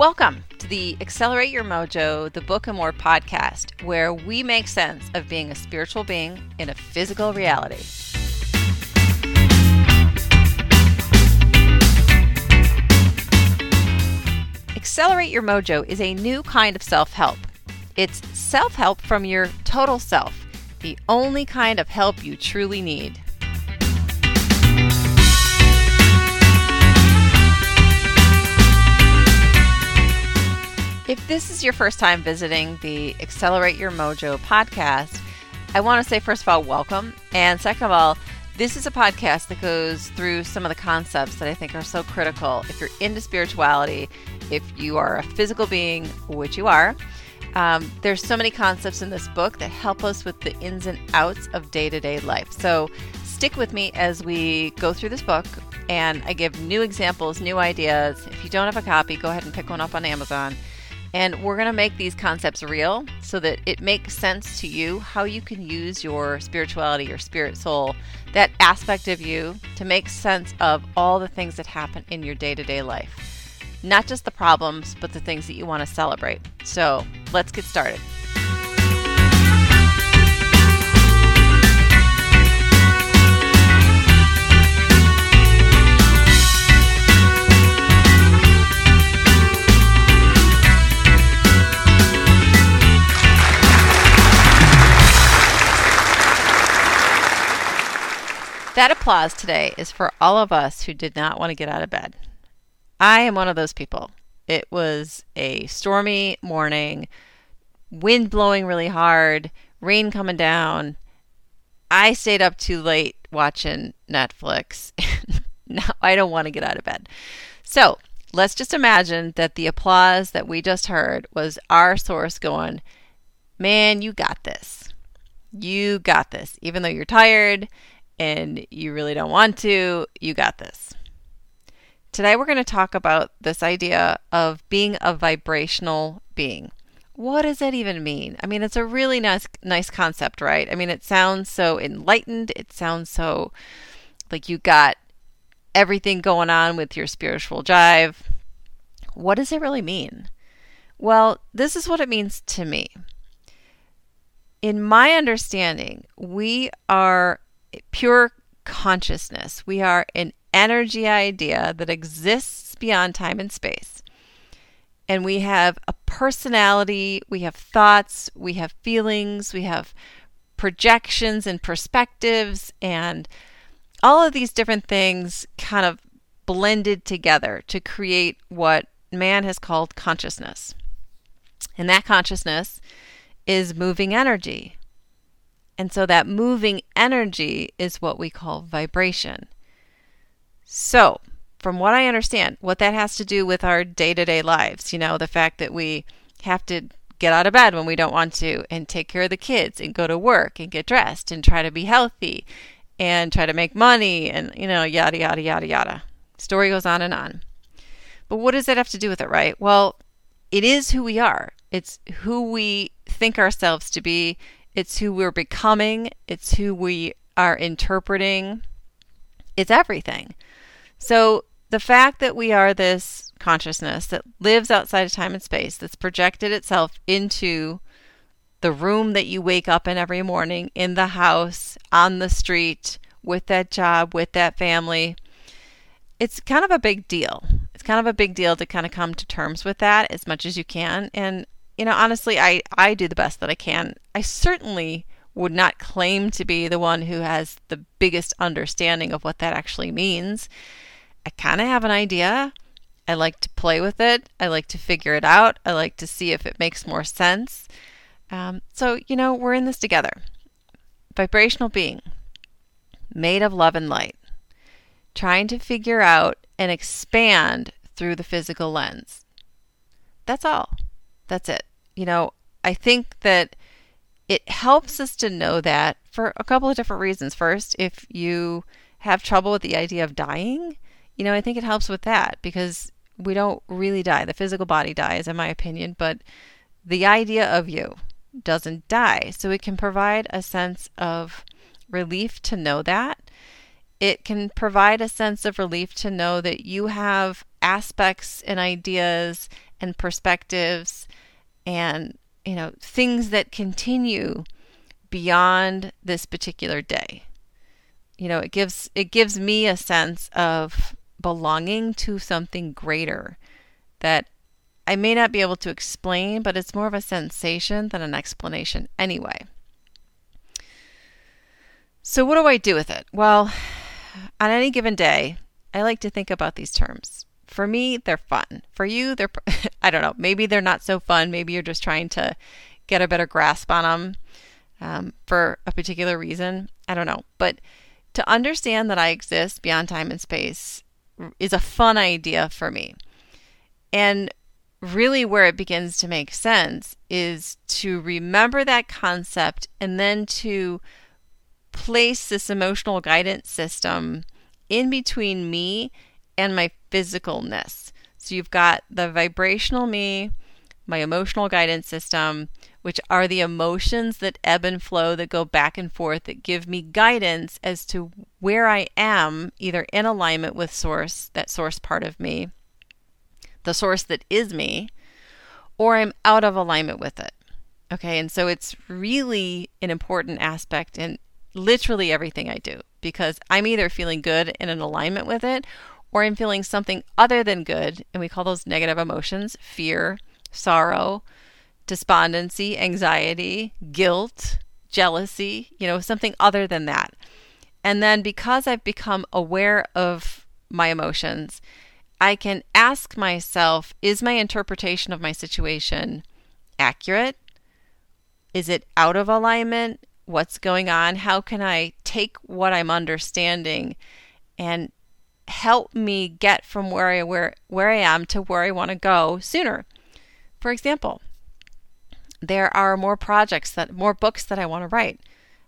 Welcome to the Accelerate Your Mojo, the Book and More podcast, where we make sense of being a spiritual being in a physical reality. Accelerate Your Mojo is a new kind of self help. It's self help from your total self, the only kind of help you truly need. If this is your first time visiting the Accelerate Your Mojo podcast, I want to say, first of all, welcome. And second of all, this is a podcast that goes through some of the concepts that I think are so critical. If you're into spirituality, if you are a physical being, which you are, um, there's so many concepts in this book that help us with the ins and outs of day to day life. So stick with me as we go through this book and I give new examples, new ideas. If you don't have a copy, go ahead and pick one up on Amazon. And we're going to make these concepts real so that it makes sense to you how you can use your spirituality, your spirit soul, that aspect of you to make sense of all the things that happen in your day to day life. Not just the problems, but the things that you want to celebrate. So let's get started. That applause today is for all of us who did not want to get out of bed. I am one of those people. It was a stormy morning, wind blowing really hard, rain coming down. I stayed up too late watching Netflix. now I don't want to get out of bed. So let's just imagine that the applause that we just heard was our source going, Man, you got this. You got this. Even though you're tired and you really don't want to, you got this. Today, we're going to talk about this idea of being a vibrational being. What does that even mean? I mean, it's a really nice, nice concept, right? I mean, it sounds so enlightened. It sounds so like you got everything going on with your spiritual jive. What does it really mean? Well, this is what it means to me. In my understanding, we are pure consciousness. We are an energy idea that exists beyond time and space. And we have a personality, we have thoughts, we have feelings, we have projections and perspectives, and all of these different things kind of blended together to create what man has called consciousness. And that consciousness is moving energy. And so that moving energy is what we call vibration. So, from what I understand, what that has to do with our day to day lives, you know, the fact that we have to get out of bed when we don't want to and take care of the kids and go to work and get dressed and try to be healthy and try to make money and, you know, yada, yada, yada, yada. Story goes on and on. But what does that have to do with it, right? Well, it is who we are. It's who we think ourselves to be it's who we're becoming, it's who we are interpreting, it's everything. So the fact that we are this consciousness that lives outside of time and space, that's projected itself into the room that you wake up in every morning, in the house, on the street, with that job, with that family, it's kind of a big deal. It's kind of a big deal to kind of come to terms with that as much as you can. And you know, honestly, I, I do the best that I can. I certainly would not claim to be the one who has the biggest understanding of what that actually means. I kind of have an idea. I like to play with it. I like to figure it out. I like to see if it makes more sense. Um, so, you know, we're in this together. Vibrational being, made of love and light, trying to figure out and expand through the physical lens. That's all. That's it you know, I think that it helps us to know that for a couple of different reasons. First, if you have trouble with the idea of dying, you know, I think it helps with that because we don't really die. The physical body dies, in my opinion, but the idea of you doesn't die. So it can provide a sense of relief to know that. It can provide a sense of relief to know that you have aspects and ideas and perspectives and you know things that continue beyond this particular day. You know, it gives it gives me a sense of belonging to something greater that I may not be able to explain, but it's more of a sensation than an explanation anyway. So, what do I do with it? Well, on any given day, I like to think about these terms. For me, they're fun. For you, they're, I don't know, maybe they're not so fun. Maybe you're just trying to get a better grasp on them um, for a particular reason. I don't know. But to understand that I exist beyond time and space is a fun idea for me. And really, where it begins to make sense is to remember that concept and then to place this emotional guidance system in between me and my physicalness. So you've got the vibrational me, my emotional guidance system, which are the emotions that ebb and flow, that go back and forth, that give me guidance as to where I am, either in alignment with source, that source part of me, the source that is me, or I'm out of alignment with it. Okay, and so it's really an important aspect in literally everything I do because I'm either feeling good and in alignment with it or I'm feeling something other than good. And we call those negative emotions fear, sorrow, despondency, anxiety, guilt, jealousy, you know, something other than that. And then because I've become aware of my emotions, I can ask myself is my interpretation of my situation accurate? Is it out of alignment? what's going on? How can I take what I'm understanding and help me get from where I where where I am to where I want to go sooner? For example, there are more projects that more books that I want to write.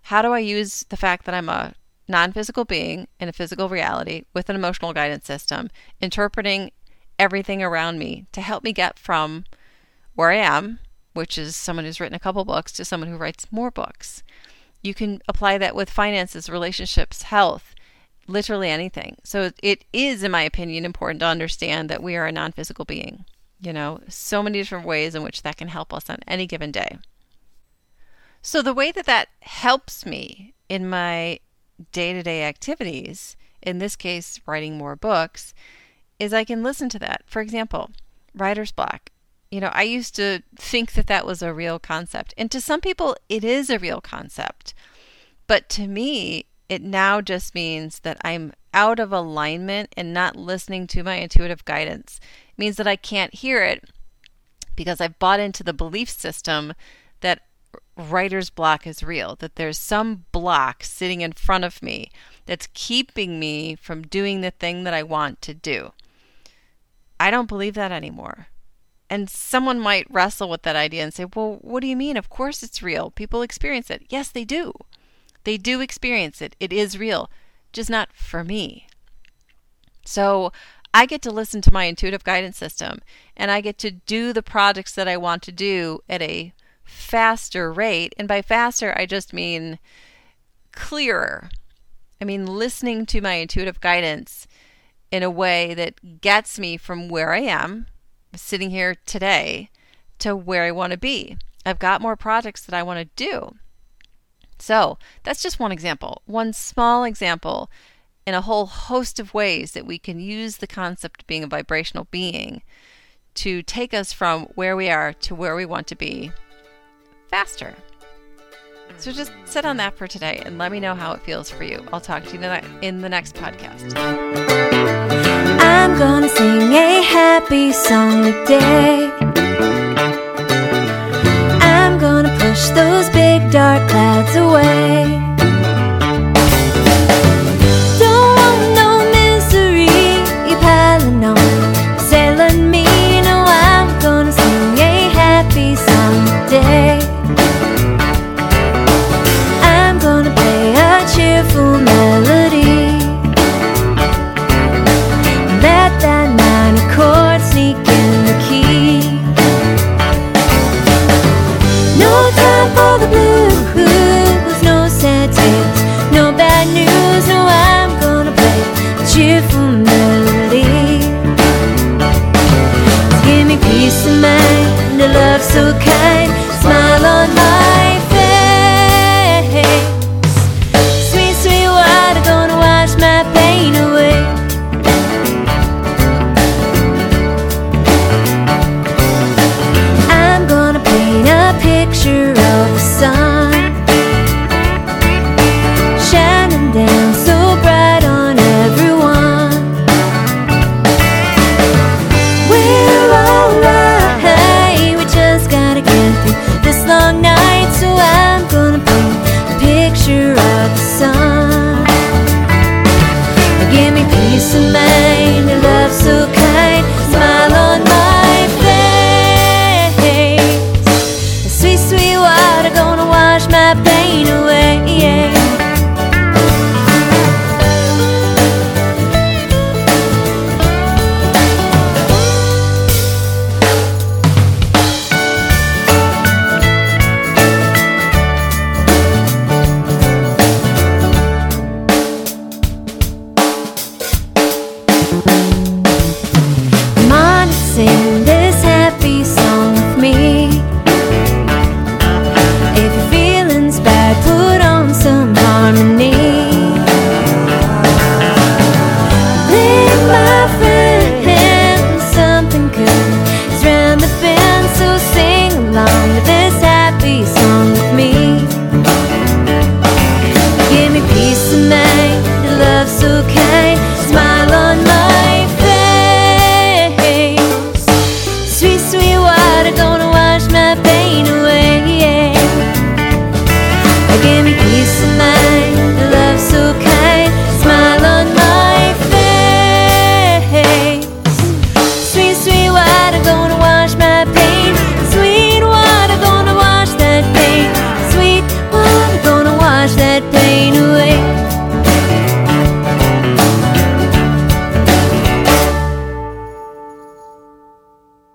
How do I use the fact that I'm a non-physical being in a physical reality with an emotional guidance system, interpreting everything around me to help me get from where I am, which is someone who's written a couple books, to someone who writes more books. You can apply that with finances, relationships, health, literally anything. So it is, in my opinion, important to understand that we are a non physical being. You know, so many different ways in which that can help us on any given day. So the way that that helps me in my day to day activities, in this case, writing more books, is I can listen to that. For example, writer's block you know, I used to think that that was a real concept. And to some people, it is a real concept. But to me, it now just means that I'm out of alignment and not listening to my intuitive guidance. It means that I can't hear it because I've bought into the belief system that writer's block is real, that there's some block sitting in front of me that's keeping me from doing the thing that I want to do. I don't believe that anymore. And someone might wrestle with that idea and say, well, what do you mean? Of course it's real. People experience it. Yes, they do. They do experience it. It is real, just not for me. So I get to listen to my intuitive guidance system and I get to do the projects that I want to do at a faster rate. And by faster, I just mean clearer. I mean, listening to my intuitive guidance in a way that gets me from where I am sitting here today to where I want to be. I've got more projects that I want to do. So that's just one example, one small example in a whole host of ways that we can use the concept of being a vibrational being to take us from where we are to where we want to be faster. So just sit on that for today and let me know how it feels for you. I'll talk to you in the next podcast. I'm gonna sing a happy song today. Dark clouds away. so